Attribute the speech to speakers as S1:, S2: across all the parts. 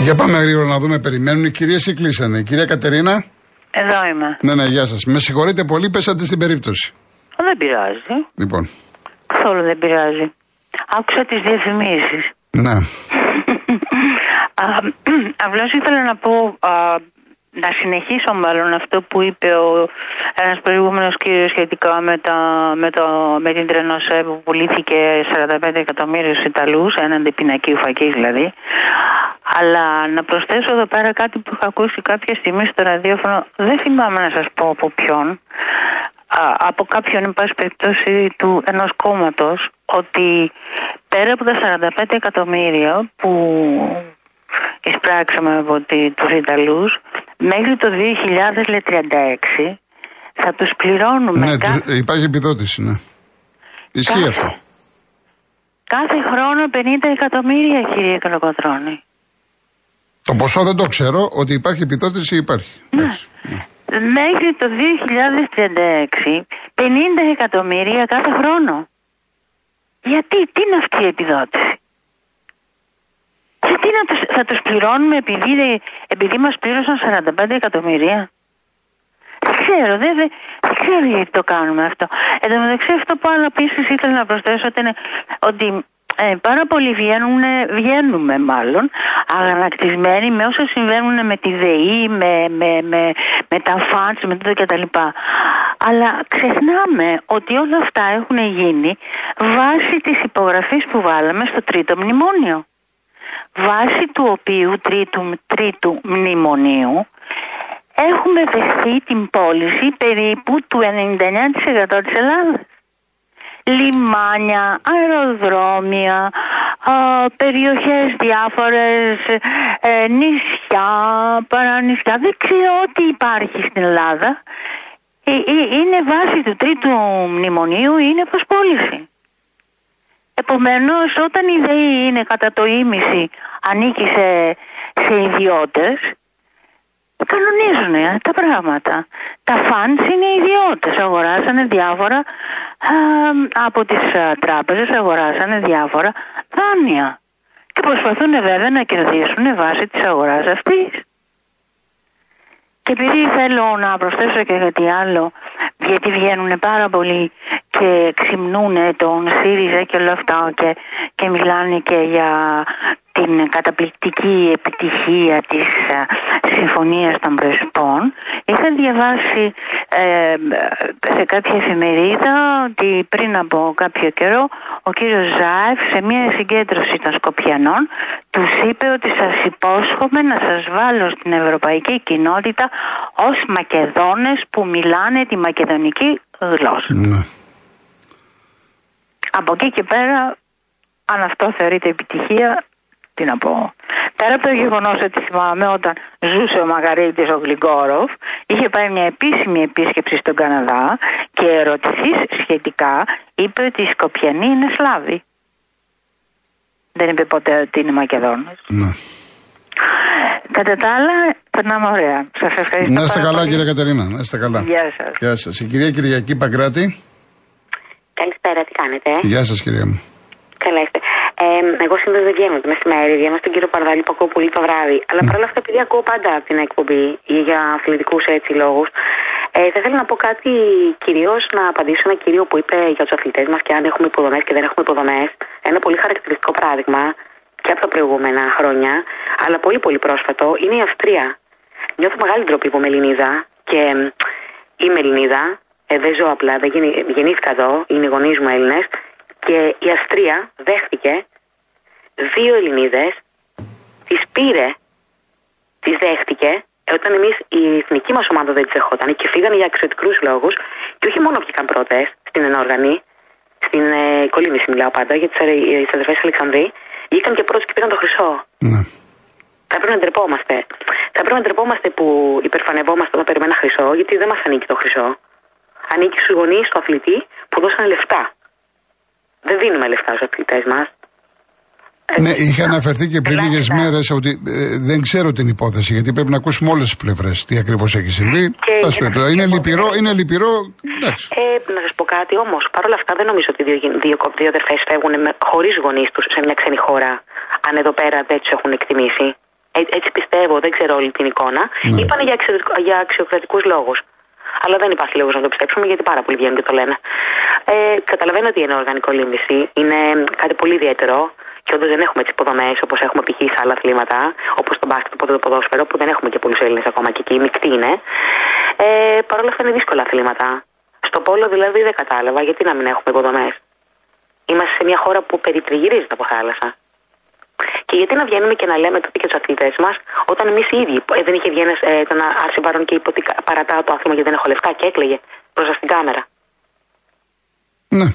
S1: Για πάμε γρήγορα να δούμε, περιμένουν οι κυρίες ή κλείσανε. Κυρία Κατερίνα;
S2: Εδώ είμαι.
S1: Ναι, ναι, γεια σας. Με συγχωρείτε πολύ, πέσατε στην περίπτωση.
S2: Δεν πειράζει.
S1: Λοιπόν.
S2: Καθόλου δεν πειράζει. Άκουσα τις διαφημίσεις.
S1: Ναι.
S2: Απλώ ήθελα να πω α, να συνεχίσω μάλλον αυτό που είπε ο ένας προηγούμενος κύριος σχετικά με, τα, με, το, με την τρενοσέ που πουλήθηκε 45 εκατομμύρια στους Ιταλούς, έναντι πινακίου φακής δηλαδή. Αλλά να προσθέσω εδώ πέρα κάτι που είχα ακούσει κάποια στιγμή στο ραδιόφωνο, δεν θυμάμαι να σας πω από ποιον, από κάποιον, εν πάση περιπτώσει, του ενός κόμματος, ότι πέρα από τα 45 εκατομμύρια που εισπράξαμε από τους Ιταλούς, μέχρι το 2036 θα τους πληρώνουμε.
S1: Ναι, κάθε... υπάρχει επιδότηση, ναι. Ισχύει κάθε... αυτό.
S2: Κάθε χρόνο 50 εκατομμύρια, κύριε Καλοκοτρώνη.
S1: Το ποσό δεν το ξέρω, ότι υπάρχει επιδότηση υπάρχει.
S2: Ναι. ναι. Μέχρι το 2036 50 εκατομμύρια κάθε χρόνο. Γιατί, τι είναι αυτή η επιδότηση; Γιατί να τους, θα τους πληρώνουμε επειδή, επειδή μας πλήρωσαν 45 εκατομμύρια; Δεν ξέρω, δεν, δεν, δεν ξέρω γιατί το κάνουμε αυτό. Εν τω μεταξύ αυτό που άλλο επίση ήθελα να προσθέσω ότι, ότι ε, πάρα πολλοί βγαίνουν, βγαίνουμε μάλλον αγανακτισμένοι με όσα συμβαίνουν με τη ΔΕΗ, με, με, με, με τα φαντς, με το κτλ. Αλλά ξεχνάμε ότι όλα αυτά έχουν γίνει βάσει της υπογραφής που βάλαμε στο τρίτο μνημόνιο βάσει του οποίου τρίτου, τρίτου μνημονίου έχουμε δεχθεί την πώληση περίπου του 99% της Ελλάδας. Λιμάνια, αεροδρόμια, περιοχές διάφορες, ε, νησιά, παρανησιά, δεν ξέρω τι υπάρχει στην Ελλάδα. Ε, ε, είναι βάση του τρίτου μνημονίου, είναι προσπόληση. Επομένως, όταν η ΔΕΗ είναι κατά το ίμιση, ανήκει σε, σε ιδιώτες, κανονίζουν ε, τα πράγματα. Τα φαντς είναι ιδιώτες, αγοράσανε διάφορα α, από τις α, τράπεζες, αγοράσανε διάφορα δάνεια. Και προσπαθούν βέβαια να κερδίσουν βάσει της αγοράς αυτής. Και επειδή θέλω να προσθέσω και κάτι άλλο, γιατί βγαίνουν πάρα πολλοί και ξυμνούν τον ΣΥΡΙΖΑ και όλα αυτά και, και μιλάνε και για την καταπληκτική επιτυχία της Συμφωνίας των Πρεσπών είχα διαβάσει ε, σε κάποια εφημερίδα ότι πριν από κάποιο καιρό ο κύριος Ζάεφ σε μια συγκέντρωση των Σκοπιανών τους είπε ότι σας υπόσχομαι να σας βάλω στην ευρωπαϊκή κοινότητα ως Μακεδόνες που μιλάνε τη μακεδονική γλώσσα. Ναι. Από εκεί και πέρα αν αυτό θεωρείται επιτυχία τι να πω. Πέρα από το γεγονός ότι θυμάμαι όταν ζούσε ο Μαγαρίτης ο Γλυγκόροφ, είχε πάει μια επίσημη επίσκεψη στον Καναδά και ερωτηθείς σχετικά είπε ότι οι Σκοπιανοί είναι Σλάβοι. Δεν είπε ποτέ ότι είναι Μακεδόνες.
S1: Ναι.
S2: Κατά τα άλλα, περνάμε ωραία. Σας ευχαριστώ.
S1: Να είστε καλά, κύριε Κατερίνα. Να είστε καλά.
S2: Γεια σας.
S1: Γεια σας. Η κυρία Κυριακή Παγκράτη.
S3: Καλησπέρα, τι κάνετε;
S1: Γεια σας, κυρία μου.
S3: Καλά είστε. Ε, εγώ συνήθως δεν βγαίνω το μεσημέρι, βγαίνω στον κύριο Παρδάλη που ακούω πολύ το βράδυ. Αλλά παρόλα αυτά, επειδή ακούω πάντα την εκπομπή για αθλητικούς έτσι λόγους, ε, θα ήθελα να πω κάτι κυρίως να απαντήσω ένα κύριο που είπε για τους αθλητές μας και αν έχουμε υποδομές και δεν έχουμε υποδομές. Ένα πολύ χαρακτηριστικό παράδειγμα και από τα προηγούμενα χρόνια, αλλά πολύ πολύ πρόσφατο, είναι η Αυστρία. Νιώθω μεγάλη ντροπή που είμαι Ελληνίδα και είμαι Ελληνίδα. Ε, δεν ζω απλά, δεν γεννήθηκα εδώ, είναι οι γονείς μου Έλληνες και η Αυστρία δέχτηκε δύο Ελληνίδες, τις πήρε, τις δέχτηκε, όταν εμείς η εθνική μας ομάδα δεν τις δεχόταν και φύγανε για εξωτικού λόγους, και όχι μόνο βγήκαν πρώτες στην ενόργανη, στην ε, κολύμβηση μιλάω πάντα, για τις ε, αδερφές Αλεξανδρή, βγήκαν και πρώτες και πήραν το χρυσό.
S1: Ναι.
S3: Θα πρέπει να ντρεπόμαστε. Θα πρέπει να ντρεπόμαστε που υπερφανευόμαστε όταν περιμένουμε χρυσό, γιατί δεν μας ανήκει το χρυσό. Ανήκει στους γονείς του αθλητή που δώσανε λεφτά. Δεν δίνουμε λεφτά στους αθλητές μας.
S1: Ναι, είχε αναφερθεί και πριν λίγες μέρες ότι ε, δεν ξέρω την υπόθεση, γιατί πρέπει να ακούσουμε όλες τις πλευρές τι ακριβώς έχει συμβεί. είναι, λυπηρό, είναι λυπηρό. Εντάξει.
S3: Ε, να σας πω κάτι όμως. Παρ' όλα αυτά δεν νομίζω ότι δύο, δύο, δύο αδερφές φεύγουν χωρίς γονείς τους σε μια ξένη χώρα, αν εδώ πέρα δεν τους έχουν εκτιμήσει. έτσι πιστεύω, δεν ξέρω όλη την εικόνα, ναι. είπαν για, για αξιοκρατικού λόγους. Αλλά δεν υπάρχει λόγος να το πιστέψουμε γιατί πάρα πολλοί βγαίνουν και το λένε. Ε, καταλαβαίνω ότι είναι οργανικό λίμνηση. Είναι κάτι πολύ ιδιαίτερο και όντω δεν έχουμε τι υποδομέ όπως έχουμε π.χ. σε άλλα αθλήματα, όπως το μπάσκετ, το ποδόσφαιρο, που δεν έχουμε και πολλούς Έλληνες ακόμα και εκεί, μεικτή είναι. Ε, Παρ' όλα αυτά είναι δύσκολα αθλήματα. Στο πόλο δηλαδή δεν κατάλαβα γιατί να μην έχουμε υποδομές. Είμαστε σε μια χώρα που περιτριγυρίζεται από θάλασσα. Και γιατί να βγαίνουμε και να λέμε τότε και τους αθλητές μας, όταν εμείς οι ίδιοι, ε, δεν είχε βγει ένας, ε, τον Άρση Μπαρόν και είπε ότι παρατάω το άθλημα γιατί δεν έχω λεφτά και έκλαιγε μπροστά στην κάμερα.
S1: Ναι.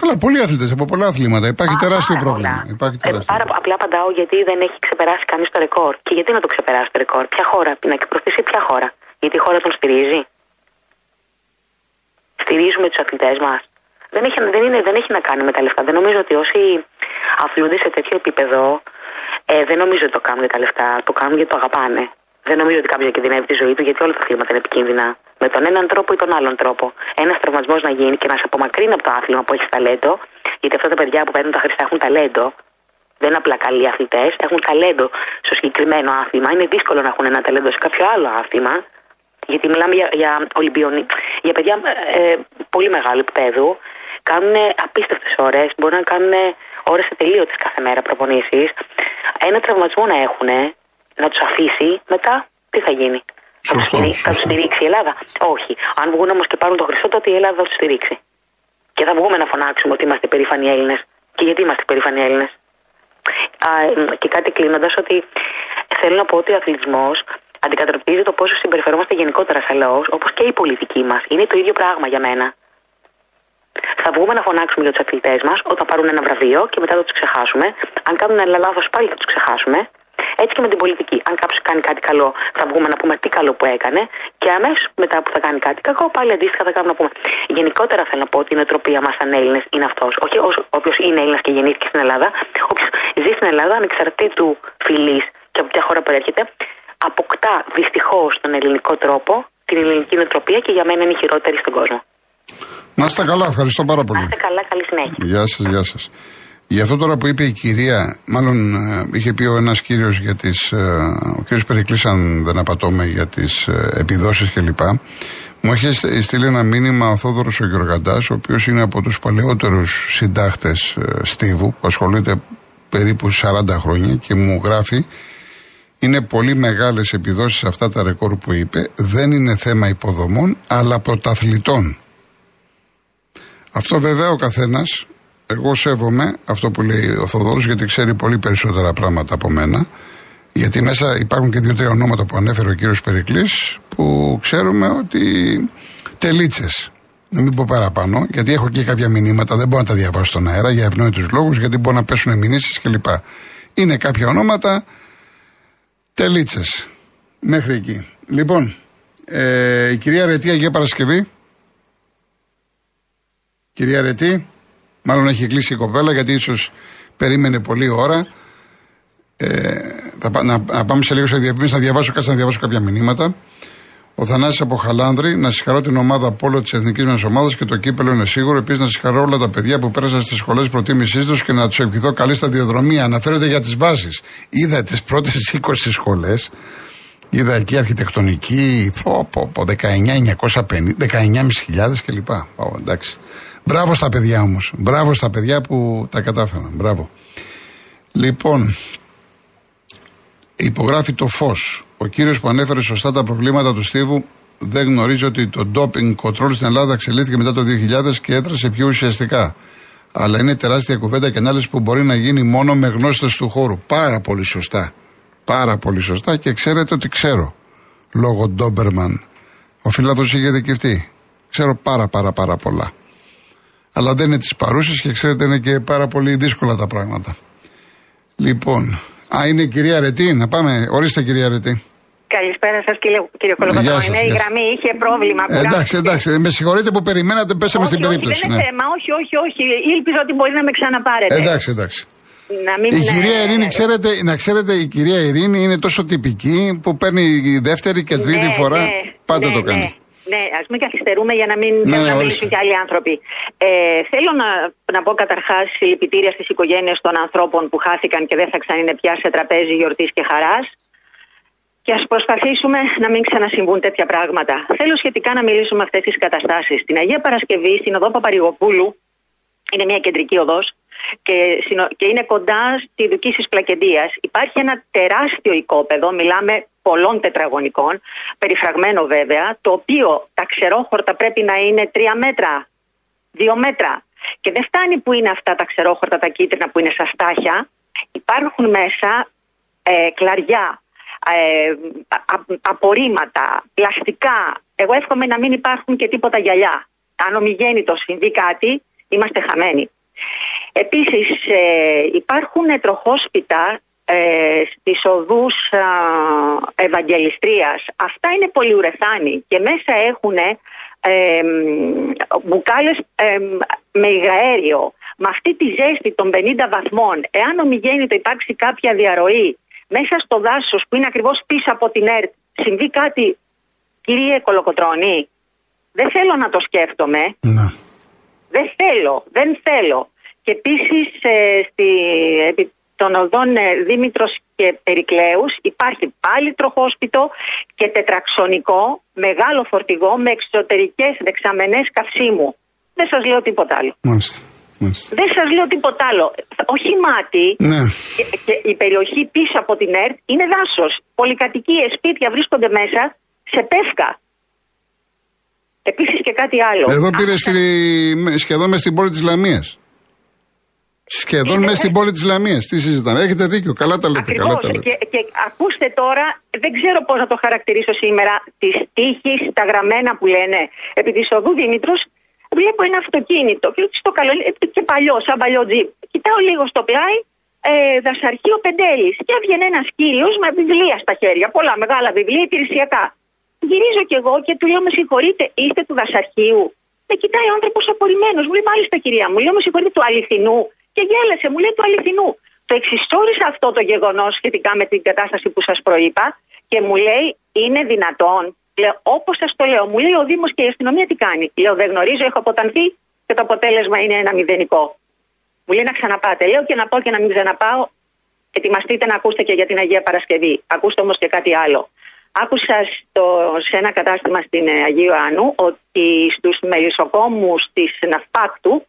S1: Καλά, πολλοί αθλητές από πολλά αθλήματα. Υπάρχει Α, τεράστιο πρόβλημα. Υπάρχει
S3: ε, τεράστιο. Ε, άρα απλά απαντάω γιατί δεν έχει ξεπεράσει κανείς το ρεκόρ. Και γιατί να το ξεπεράσει το ρεκόρ; Ποια χώρα, την εκπροσωπήσει ποια χώρα; Γιατί η χώρα τον στηρίζει; Στηρίζουμε τους αθλητές μας. Δεν έχει, δεν, είναι, δεν έχει να κάνει με τα λεφτά. Δεν νομίζω ότι όσοι αθλούνται σε τέτοιο επίπεδο, ε, δεν νομίζω ότι το κάνουν για τα λεφτά. Το κάνουν γιατί το αγαπάνε. Δεν νομίζω ότι κάποιος κινδυνεύει τη ζωή του, γιατί όλα τα αθλήματα είναι επικίνδυνα. Με τον έναν τρόπο ή τον άλλον τρόπο. Ένας τραυματισμός να γίνει και να σε απομακρύνει από το άθλημα που έχεις ταλέντο, γιατί αυτά τα παιδιά που παίρνουν τα χρυσά έχουν ταλέντο. Δεν είναι απλά καλοί αθλητές, έχουν ταλέντο στο συγκεκριμένο άθλημα. Είναι δύσκολο να έχουν ένα ταλέντο σε κάποιο άλλο άθλημα. Γιατί μιλάμε για, για Ολυμπιονί, για παιδιά ε, πολύ μεγάλου επίπεδου. Κάνουν απίστευτες ώρες, μπορεί να κάνουν ώρες ατελείωτε κάθε μέρα προπονήσεις. Ένα τραυματισμό να έχουν, να τους αφήσει, μετά τι θα γίνει.
S1: Σωστό,
S3: θα τους στηρίξει η Ελλάδα. Όχι. Αν βγουν όμως και πάρουν το χρυσό, τότε η Ελλάδα θα τους στηρίξει. Και θα βγούμε να φωνάξουμε ότι είμαστε περήφανοι Έλληνες. Και γιατί είμαστε περήφανοι Έλληνες. Και κάτι κλείνοντας, ότι θέλω να πω ότι ο αθλητισμός αντικατοπτρίζει το πόσο συμπεριφερόμαστε γενικότερα σαν λαός, όπως και η πολιτική μας. Είναι το ίδιο πράγμα για μένα. Θα βγούμε να φωνάξουμε για τους αθλητές μας όταν πάρουν ένα βραβείο και μετά θα τους ξεχάσουμε. Αν κάνουν ένα λάθος, πάλι θα τους ξεχάσουμε. Έτσι και με την πολιτική. Αν κάποιος κάνει κάτι καλό, θα βγούμε να πούμε τι καλό που έκανε και αμέσως μετά που θα κάνει κάτι κακό, πάλι αντίστοιχα θα κάνουμε να πούμε. Γενικότερα θέλω να πω ότι η νοοτροπία μας σαν Έλληνες είναι αυτός. Όχι όποιος είναι Έλληνας και γεννήθηκε στην Ελλάδα, όποιος ζει στην Ελλάδα ανεξαρτήτου φυλής και από ποια χώρα προέρχεται, αποκτά δυστυχώς τον ελληνικό τρόπο, την ελληνική νοοτροπία και για μένα είναι η χειρότερη στον κόσμο.
S1: Να είστε καλά, ευχαριστώ πάρα πολύ.
S3: Να είστε καλά, καλή συνέχεια.
S1: Γεια σας, γεια σας. Για αυτό τώρα που είπε η κυρία, μάλλον ε, είχε πει ο ένας κύριος για τις. Ε, ο κύριος Περικλής, αν δεν απατώμε, για τις ε, επιδόσεις κλπ. Μου είχε στείλει ένα μήνυμα ο Θόδωρος ο Γεωργαντάς, ο οποίος είναι από τους παλαιότερους συντάχτες Στίβου, που ασχολείται περίπου 40 χρόνια και μου γράφει είναι πολύ μεγάλες επιδόσεις αυτά τα ρεκόρ που είπε. Δεν είναι θέμα υποδομών, αλλά πρωταθλητών. Αυτό βέβαια ο καθένας εγώ σέβομαι αυτό που λέει ο Θοδόρος γιατί ξέρει πολύ περισσότερα πράγματα από μένα. Γιατί μέσα υπάρχουν και δύο-τρία ονόματα που ανέφερε ο κύριος Περικλής που ξέρουμε ότι τελίτσες. Να μην πω παραπάνω, γιατί έχω και κάποια μηνύματα, δεν μπορώ να τα διαβάσω στον αέρα για ευνόητους λόγους, γιατί μπορεί να πέσουν μηνύσεις κλπ. Είναι κάποια ονόματα τελίτσες. Μέχρι εκεί. Λοιπόν, ε, η κυρία Ρετή Αγία Παρασκευή. Κυρία Ρετή. Μάλλον έχει κλείσει η κοπέλα γιατί ίσως περίμενε πολλή ώρα. Ε, θα, να, να, πάμε σε λίγο σε διαφήμιση να διαβάσω, κάτσε να διαβάσω κάποια μηνύματα. Ο Θανάσης από Χαλάνδρη, να συγχαρώ την ομάδα Πόλο της εθνικής μας ομάδας και το κύπελο είναι σίγουρο. Επίσης, να συγχαρώ όλα τα παιδιά που πέρασαν στις σχολές προτίμησής τους και να τους ευχηθώ καλή σταδιοδρομία. Αναφέρονται για τις βάσεις. Είδα τις πρώτες 20 σχολές. Είδα εκεί αρχιτεκτονική, πω, πω, πω, 19.950, 19.500 κλπ. εντάξει. Μπράβο στα παιδιά όμως. Μπράβο στα παιδιά που τα κατάφεραν. Μπράβο. Λοιπόν, υπογράφει το φως. Ο κύριος που ανέφερε σωστά τα προβλήματα του Στίβου δεν γνωρίζει ότι το doping control στην Ελλάδα εξελίχθηκε μετά το 2000 και έτρεσε πιο ουσιαστικά. Αλλά είναι τεράστια κουβέντα και ανάλυση που μπορεί να γίνει μόνο με γνώστες του χώρου. Πάρα πολύ σωστά. Πάρα πολύ σωστά και ξέρετε ότι ξέρω. Λόγω Ντόμπερμαν. Ο Φιλάδο είχε δικαιωθεί. Ξέρω πάρα πάρα πάρα πολλά αλλά δεν είναι της παρούσης και ξέρετε είναι και πάρα πολύ δύσκολα τα πράγματα. Λοιπόν, α, είναι η κυρία Ρετή, να πάμε, ορίστε κυρία Ρετή.
S4: Καλησπέρα σας κύριε, κύριε Κολοκοτρώνη. Ναι, η γραμμή είχε πρόβλημα.
S1: Ε, εντάξει, εντάξει. Με συγχωρείτε που περιμένατε, πέσαμε
S4: όχι,
S1: στην
S4: όχι,
S1: περίπτωση.
S4: Δεν είναι ναι. θέμα, όχι, όχι, όχι. Ήλπιζα ότι μπορεί να με ξαναπάρετε.
S1: Εντάξει, εντάξει. Να μην η κυρία Ειρήνη, ξέρετε, να ξέρετε, η κυρία Ειρήνη είναι τόσο τυπική που παίρνει η δεύτερη και τρίτη ναι, φορά. Ναι, πάντα το κάνει.
S4: Ναι, ας μην καθυστερούμε για να μην ναι, να μιλήσουν και άλλοι άνθρωποι. Ε, θέλω να, να πω καταρχάς συλληπιτήρια στις οικογένειες των ανθρώπων που χάθηκαν και δεν θα ξανείναι πια σε τραπέζι γιορτής και χαράς. και ας προσπαθήσουμε να μην ξανασυμβούν τέτοια πράγματα. Θέλω σχετικά να μιλήσουμε αυτές τις καταστάσεις. Στην Αγία Παρασκευή, στην οδό Παπαρηγοπούλου, είναι μια κεντρική οδός και, και είναι κοντά στη Δουκίση Πλακεντίας. Υπάρχει ένα τεράστιο οικόπεδο, μιλάμε πολλών τετραγωνικών, περιφραγμένο βέβαια, το οποίο τα ξερόχορτα πρέπει να είναι τρία μέτρα, δύο μέτρα. Και δεν φτάνει που είναι αυτά τα ξερόχορτα, τα κίτρινα που είναι στα στάχια. Υπάρχουν μέσα ε, κλαριά, ε, απορρίμματα, πλαστικά. Εγώ εύχομαι να μην υπάρχουν και τίποτα γυαλιά. Αν ομιγέννητο συμβεί κάτι, είμαστε χαμένοι. Επίσης ε, υπάρχουν τροχόσπιτα ε, στις οδούς ε, Ευαγγελιστρίας. Αυτά είναι πολυουρεθάνοι και μέσα έχουν ε, μπουκάλες ε, με υγαέριο. Με αυτή τη ζέστη των 50 βαθμών, εάν ομιγέννητο υπάρξει κάποια διαρροή μέσα στο δάσος που είναι ακριβώς πίσω από την ΕΡΤ, συμβεί κάτι, κύριε Κολοκοτρώνη, δεν θέλω να το σκέφτομαι.
S1: Ναι.
S4: Δεν θέλω, δεν θέλω. Και επίσης ε, επί των οδών ε, Δήμητρος και Περικλέους υπάρχει πάλι τροχόσπιτο και τετραξονικό μεγάλο φορτηγό με εξωτερικές δεξαμενές καυσίμου. Δεν σας λέω τίποτα άλλο.
S1: Μάλιστα.
S4: Δεν σας λέω τίποτα άλλο. Όχι μάτι
S1: ναι.
S4: και, η περιοχή πίσω από την ΕΡΤ είναι δάσος. Πολυκατοικίες, σπίτια βρίσκονται μέσα σε πεύκα. Επίσης και κάτι άλλο.
S1: Εδώ πήρες στη, σχεδόν μες στην πόλη της Λαμίας. Σχεδόν μέσα στην πόλη της Λαμίας. Τι συζητάμε. Έχετε δίκιο. Καλά τα λέτε.
S4: Ακριβώς.
S1: Καλά τα λέτε.
S4: Και, και ακούστε τώρα, δεν ξέρω πώς να το χαρακτηρίσω σήμερα, τη τύχη, τα γραμμένα που λένε επί της οδού Δήμητρο. Βλέπω ένα αυτοκίνητο και στο καλό, ε, και παλιό, σαν παλιό τζιπ. Κοιτάω λίγο στο πλάι, ε, δασαρχείο Πεντέλης. Και έβγαινε ένας κύριος με βιβλία στα χέρια. Πολλά μεγάλα βιβλία υπηρεσιακά. Γυρίζω κι εγώ και του λέω: Με συγχωρείτε, είστε του δασαρχείου. Με κοιτάει ο άνθρωπος απορριμμένο. Μου λέει: Μάλιστα, κυρία μου. Λέω: Με συγχωρείτε, του αληθινού και γέλασε, μου λέει του αληθινού. Το εξιστόρισα αυτό το γεγονός σχετικά με την κατάσταση που σας προείπα και μου λέει είναι δυνατόν. Λέω, όπως σας το λέω, μου λέει ο Δήμος και η αστυνομία τι κάνει. Λέω, δεν γνωρίζω, έχω αποτανθεί και το αποτέλεσμα είναι ένα μηδενικό. Μου λέει να ξαναπάτε. Λέω και να πω και να μην ξαναπάω. Ετοιμαστείτε να ακούσετε και για την Αγία Παρασκευή. Ακούστε όμως και κάτι άλλο. Άκουσα στο, σε ένα κατάστημα στην Αγίου Άνου ότι στους μελισσοκόμους της Ναυπάκτου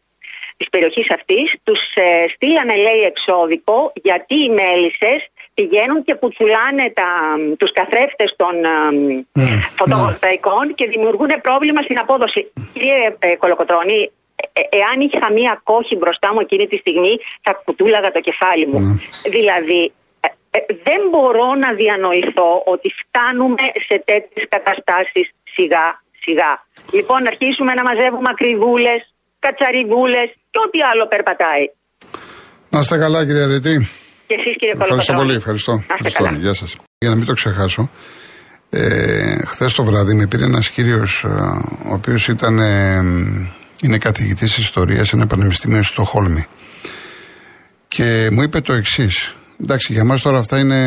S4: της περιοχής αυτής, τους ε, στείλανε λέει εξώδικο γιατί οι μέλισσες πηγαίνουν και κουτσουλάνε τα, τους καθρέφτες των mm, φωτοβολταϊκών και δημιουργούν πρόβλημα στην απόδοση. Κύριε ε, Κολοκοτρώνη, ε, εάν είχα μία κόχη μπροστά μου εκείνη τη στιγμή θα κουτούλαγα το κεφάλι μου. Δηλαδή δεν μπορώ να διανοηθώ ότι φτάνουμε σε τέτοιες καταστάσεις σιγά σιγά. Λοιπόν αρχίσουμε να μαζεύουμε ακριβούλες, κατσαριδούλες και ό,τι άλλο περπατάει.
S1: Να είστε καλά, κύριε Αρετή.
S4: Και εσείς, κύριε
S1: Ευχαριστώ πολύ. Ευχαριστώ.
S4: Να είστε καλά.
S1: Γεια σας. Για να μην το ξεχάσω, ε, χθες το βράδυ με πήρε ένας κύριος, ε, ο οποίος ήταν. Ε, είναι καθηγητής ιστορίας σε ένα πανεπιστήμιος στο Χόλμη. Και μου είπε το εξής. Εντάξει, για μας τώρα αυτά είναι.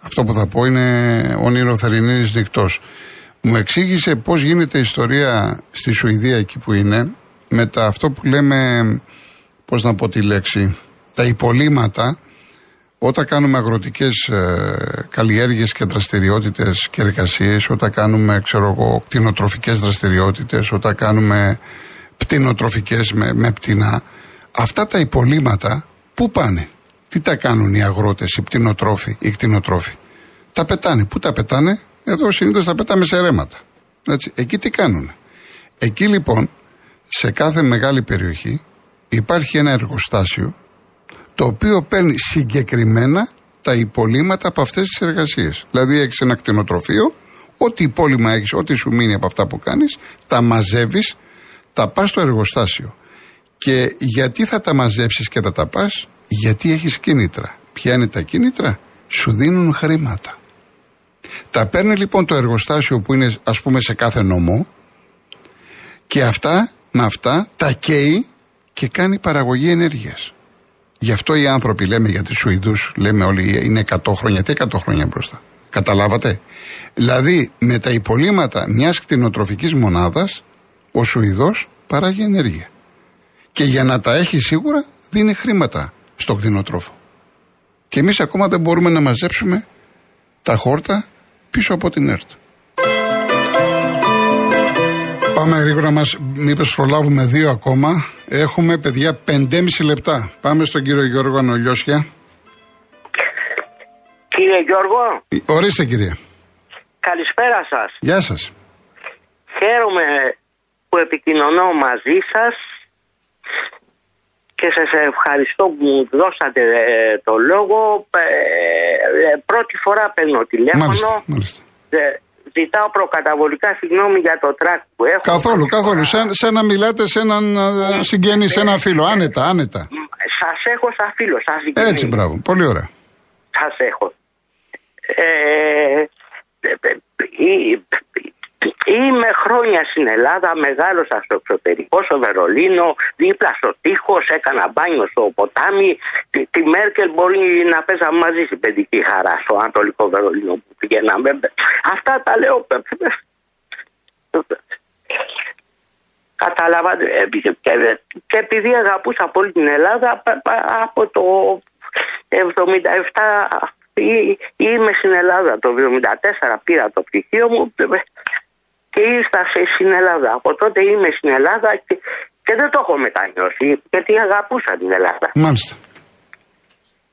S1: Αυτό που θα πω είναι όνειρο θερινή δικτός. Μου εξήγησε πώς γίνεται η ιστορία στη Σουηδία εκεί που είναι με τα αυτό που λέμε, πώς να πω τη λέξη, τα υπολείμματα όταν κάνουμε αγροτικές ε, καλλιέργειες και δραστηριότητες και εργασίες, όταν κάνουμε, ξέρω εγώ, κτηνοτροφικές δραστηριότητες, όταν κάνουμε πτηνοτροφικές με, με πτηνά, αυτά τα υπολείμματα πού πάνε, τι τα κάνουν οι αγρότες, οι πτηνοτρόφοι, οι κτηνοτρόφοι; Τα πετάνε. Πού τα πετάνε, εδώ συνήθως τα πετάμε σε ρέματα. Έτσι. Εκεί τι κάνουν. Εκεί λοιπόν σε κάθε μεγάλη περιοχή υπάρχει ένα εργοστάσιο το οποίο παίρνει συγκεκριμένα τα υπολείμματα από αυτές τις εργασίες. Δηλαδή έχεις ένα κτηνοτροφείο, ό,τι υπόλοιμα έχεις, ό,τι σου μείνει από αυτά που κάνεις, τα μαζεύεις, τα πας στο εργοστάσιο. Και γιατί θα τα μαζέψεις και θα τα πας, γιατί έχεις κίνητρα. Ποια είναι τα κίνητρα, σου δίνουν χρήματα. Τα παίρνει λοιπόν το εργοστάσιο που είναι ας πούμε σε κάθε νομό και αυτά με αυτά τα καίει και κάνει παραγωγή ενέργειας. Γι' αυτό οι άνθρωποι λέμε για τους Σουηδούς, λέμε όλοι είναι 100 χρόνια, τι 100 χρόνια μπροστά. Καταλάβατε; Δηλαδή με τα υπολείμματα μιας κτηνοτροφικής μονάδας ο Σουηδός παράγει ενέργεια. Και για να τα έχει σίγουρα δίνει χρήματα στο κτηνοτρόφο. Και εμείς ακόμα δεν μπορούμε να μαζέψουμε τα χόρτα πίσω από την ΕΡΤ. Πάμε γρήγορα μας, μήπως προλάβουμε δύο ακόμα. Έχουμε παιδιά 5,5 λεπτά. Πάμε στον κύριο Γιώργο Ανολιώσια.
S5: Κύριε Γιώργο,
S1: Ορίστε κυρία.
S5: καλησπέρα σας.
S1: Γεια σας.
S5: Χαίρομαι που επικοινωνώ μαζί σας και σας ευχαριστώ που μου δώσατε ε, το λόγο. Ε, ε, πρώτη φορά παίρνω τηλέφωνο.
S1: Μάλιστα, μάλιστα.
S5: Ε, ζητάω προκαταβολικά συγγνώμη για το τρακ που έχω.
S1: Καθόλου, καθόλου. Σαν, σαν να μιλάτε σε έναν α, συγγενή, σε ένα φίλο. Άνετα, άνετα.
S5: Σας έχω σαν φίλο, σαν συγγενή.
S1: Έτσι, μπράβο. Πολύ ωραία.
S5: Σας έχω. Ε, ε, ε, ε, Είμαι χρόνια στην Ελλάδα, μεγάλωσα στο εξωτερικό, στο Βερολίνο, δίπλα στο τείχος, έκανα μπάνιο στο ποτάμι. Τη, τη Μέρκελ μπορεί να παίζαμε μαζί στην παιδική χαρά στο Ανατολικό Βερολίνο που πηγαίναμε. Αυτά τα λέω. Καταλάβατε. ε, Και, και επειδή αγαπούσα πολύ την Ελλάδα, π- π- από το 77 ή- είμαι στην Ελλάδα. Το 74 πήρα το πτυχίο μου και ήρθα σε- στην Ελλάδα. Από τότε είμαι στην Ελλάδα και, και δεν το έχω μετανιώσει γιατί αγαπούσα την Ελλάδα.
S1: Μάλιστα.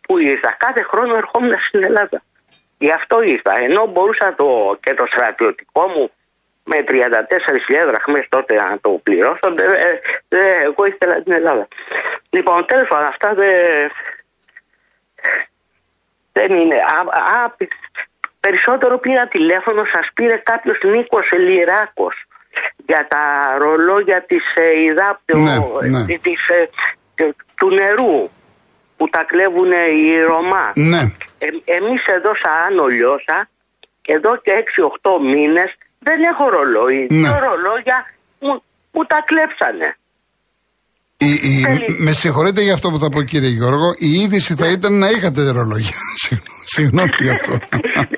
S5: Που ήρθα. Κάθε χρόνο ερχόμουν στην Ελλάδα. Γι' αυτό ήρθα. Ενώ μπορούσα το, και το στρατιωτικό μου με 34.000 δραχμές τότε να το πληρώσω, δε, δε, εγώ ήθελα την Ελλάδα. Λοιπόν, τέλος πάντων, αυτά δεν... Δεν είναι. Α, α, περισσότερο πήρα τηλέφωνο, σας πήρε κάποιος Νίκος Λιράκος για τα ρολόγια της ε, ΙΔΑΠ
S1: Ναι, ναι.
S5: της, ε, του νερού που τα κλέβουν οι Ρωμά.
S1: Ναι.
S5: Ε, εμείς εδώ σαν Άνω Λιώσα, εδώ και 6-8 μήνες δεν έχω ρολόι.
S1: Ναι.
S5: Δύο ρολόγια μου, μου τα κλέψανε.
S1: Η, η-
S5: Τέλει.
S1: με συγχωρείτε για αυτό που θα πω κύριε Γιώργο, η είδηση θα ήταν να είχατε ρολόγια. Συγγνώμη- Συγγνώμη γι' αυτό.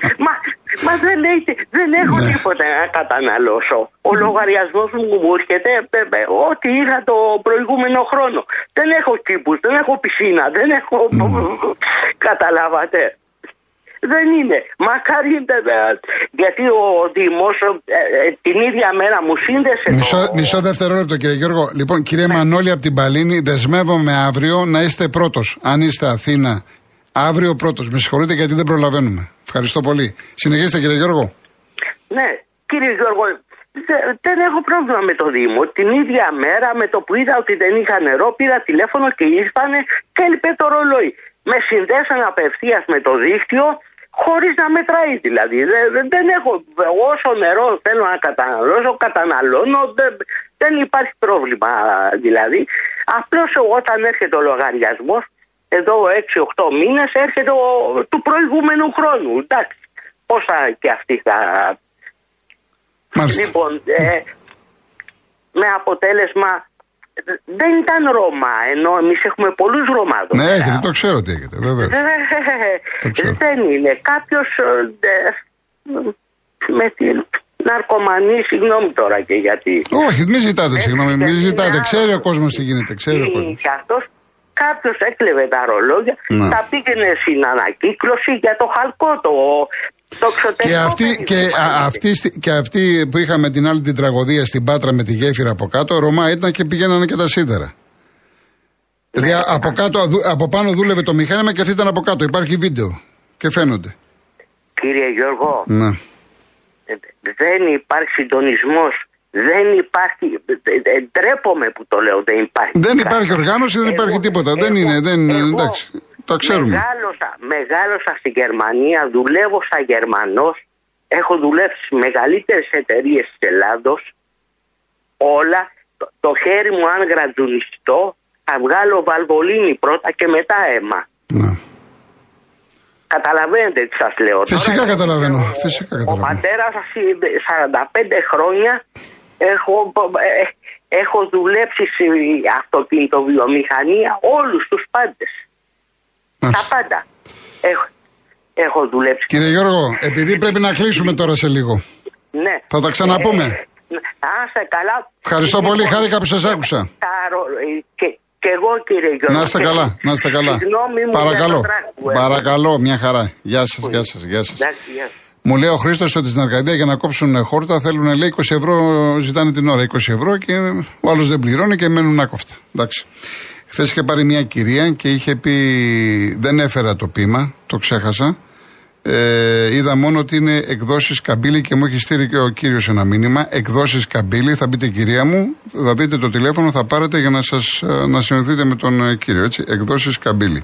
S5: μα, μα δεν, έχετε, δεν έχω
S1: Ναι.
S5: τίποτα να καταναλώσω. Ο λογαριασμός μου μου έρχεται ε, ε, ό,τι είχα το προηγούμενο χρόνο. Δεν έχω κήπους, δεν έχω πισίνα, δεν έχω... Καταλάβατε. Δεν είναι. Μακάρι ε, ε, γιατί ο Δήμος ε, ε, την ίδια μέρα μου σύνδεσε
S1: Μισό,
S5: το...
S1: μισό δευτερόλεπτο κύριε Γιώργο. Λοιπόν, κύριε Μανώλη από την Παλίνη, δεσμεύομαι αύριο να είστε πρώτος. Αν είστε Αθήνα, αύριο πρώτος. Με συγχωρείτε γιατί δεν προλαβαίνουμε. Ευχαριστώ πολύ. Συνεχίστε κύριε Γιώργο.
S5: Ναι, κύριε Γιώργο, δε- δεν έχω πρόβλημα με το Δήμο. Την ίδια μέρα με το που είδα ότι δεν είχα νερό, πήρα τηλέφωνο και ήρθανε και έλειπε το ρολόι. Με συνδέσαν απευθείας με το δίκτυο, χωρίς να μετράει δηλαδή. Δεν, δεν- δεν έχω. Όσο νερό θέλω να καταναλώσω, καταναλώνω. Δεν, δεν υπάρχει πρόβλημα δηλαδή. Απλώς όταν έρχεται ο λογαριασμός, εδώ 6-8 μήνες, έρχεται ο, του προηγούμενου χρόνου. Εντάξει. Πόσα και αυτοί θα
S1: Μάλιστα.
S5: Λοιπόν, ε, με αποτέλεσμα ε, δεν ήταν Ρώμα, ενώ εμείς έχουμε πολλούς Ρωμά εδώ
S1: Ναι,
S5: πέρα.
S1: έχετε, το ξέρω τι έχετε, βέβαια. Το ξέρω.
S5: Ε, δεν είναι. Κάποιος με την ναρκωμανή, συγγνώμη τώρα και γιατί.
S1: Όχι, μην ζητάτε, συγγνώμη, μην
S5: Ε,
S1: ζητάτε.
S5: ε,
S1: Ξέρει ο κόσμος τι γίνεται, ξέρει ο κόσμος.
S5: Και αυτός κάποιος έκλεβε τα ρολόγια,
S1: Ναι.
S5: τα πήγαινε στην ανακύκλωση για το χαλκό, το, το εξωτερικό.
S1: Και αυτή,
S5: παιδί
S1: και,
S5: μου,
S1: α,
S5: φαίνεται.
S1: αυτή, στη- και αυτή που είχαμε την άλλη την τραγωδία στην Πάτρα με τη γέφυρα από κάτω, Ρωμά ήταν και πηγαίνανε και τα σίδερα. Δηλαδή από, κάτω, αδου- από πάνω δούλευε το μηχάνημα και αυτή ήταν από κάτω. Υπάρχει βίντεο και φαίνονται.
S5: Κύριε Γιώργο,
S1: Ναι.
S5: Ε, δεν υπάρχει συντονισμός. Δεν υπάρχει. ε, ε, Ντρέπομαι που το λέω. Δεν υπάρχει.
S1: Δεν
S5: κάτι.
S1: υπάρχει οργάνωση, δεν υπάρχει τίποτα. Δεν είναι, δεν- εντάξει, το ξέρουμε.
S5: Μεγάλωσα, μεγάλωσα στη Γερμανία, δουλεύω σαν Γερμανός. Έχω δουλέψει στις μεγαλύτερες εταιρείες της Ελλάδος. Όλα. Το, το χέρι μου, αν γρατζουνιστώ, θα βγάλω βαλβολίνη πρώτα και μετά αίμα.
S1: Ναι.
S5: Καταλαβαίνετε τι σας λέω. τώρα.
S1: Φυσικά καταλαβαίνω, φυσικά
S5: Ο
S1: καταλαβαίνω.
S5: πατέρας σας 45 χρόνια έχω, ε, έχω δουλέψει στη αυτοκινητοβιομηχανία όλους τους πάντες. Τα
S1: Μάλιστα.
S5: πάντα. Έχω, έχω δουλέψει.
S1: Κύριε Γιώργο, επειδή πρέπει να κλείσουμε τώρα σε λίγο.
S5: Ναι.
S1: Θα τα ξαναπούμε.
S5: Ε, να είστε καλά.
S1: Ευχαριστώ
S5: Λοιπόν,
S1: πολύ, χάρηκα που σας άκουσα.
S5: τα ρο- ε, και, Και εγώ κύριε Γιώργο.
S1: Να είστε καλά, να είστε καλά.
S5: Συγγνώμη μου
S1: Παρακαλώ,
S5: για το τράκ που έκανα.
S1: παρακαλώ, μια χαρά. Γεια σας, γεια σας, γεια σας.
S5: Εντάξει, γεια σας.
S1: Μου λέει ο Χρήστος ότι στην Αρκαδία για να κόψουν χόρτα θέλουν λέει 20 ευρώ, ζητάνε την ώρα 20 ευρώ και ο άλλος δεν πληρώνει και μένουν άκοφτα. Εντάξει. Χθες είχε πάρει μια κυρία και είχε πει δεν έφερα το πείμα, το ξέχασα. Ε, είδα μόνο ότι είναι εκδόσεις καμπύλη και μου έχει στείλει και ο κύριος ένα μήνυμα. Εκδόσεις καμπύλη, θα μπείτε κυρία μου, θα δείτε το τηλέφωνο, θα πάρετε για να σας να συνοηθείτε με τον ε, κύριο. Έτσι, εκδόσεις καμπύλη.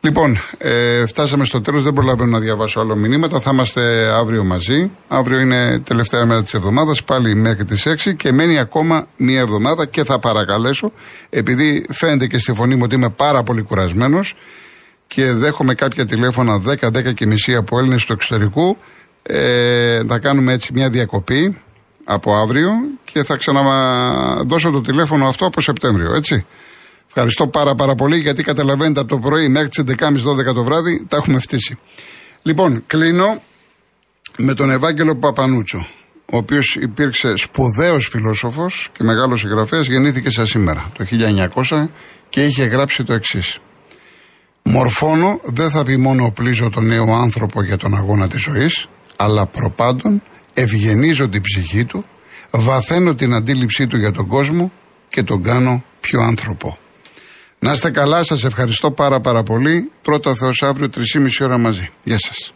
S1: Λοιπόν, ε, φτάσαμε στο τέλος. Δεν προλαβαίνω να διαβάσω άλλο μηνύματα. Θα είμαστε αύριο μαζί. Αύριο είναι τελευταία μέρα της εβδομάδας, πάλι μέχρι τις 6 και μένει ακόμα μία εβδομάδα. Και θα παρακαλέσω, επειδή φαίνεται και στη φωνή μου ότι είμαι πάρα πολύ κουρασμένος και δέχομαι κάποια τηλέφωνα 10-10 και μισή από Έλληνες του εξωτερικού, ε, θα κάνουμε έτσι μια διακοπή από αύριο και θα ξαναδώσω το τηλέφωνο αυτό από Σεπτέμβριο, έτσι. Ευχαριστώ πάρα πάρα πολύ γιατί καταλαβαίνετε από το πρωί μέχρι τις 11.30-12 το βράδυ τα έχουμε φτύσει. Λοιπόν, κλείνω με τον Ευάγγελο Παπανούτσο, ο οποίος υπήρξε σπουδαίος φιλόσοφος και μεγάλος συγγραφέας, γεννήθηκε σαν σήμερα, το 1900 και είχε γράψει το εξής. Μορφώνω δεν θα πει μόνο οπλίζω τον νέο άνθρωπο για τον αγώνα της ζωής, αλλά προπάντων ευγενίζω την ψυχή του, βαθαίνω την αντίληψή του για τον κόσμο και τον κάνω πιο άνθρωπο. Να είστε καλά, σας ευχαριστώ πάρα πάρα πολύ. Πρώτα Θεός αύριο 3,5 ώρα μαζί. Γεια σας.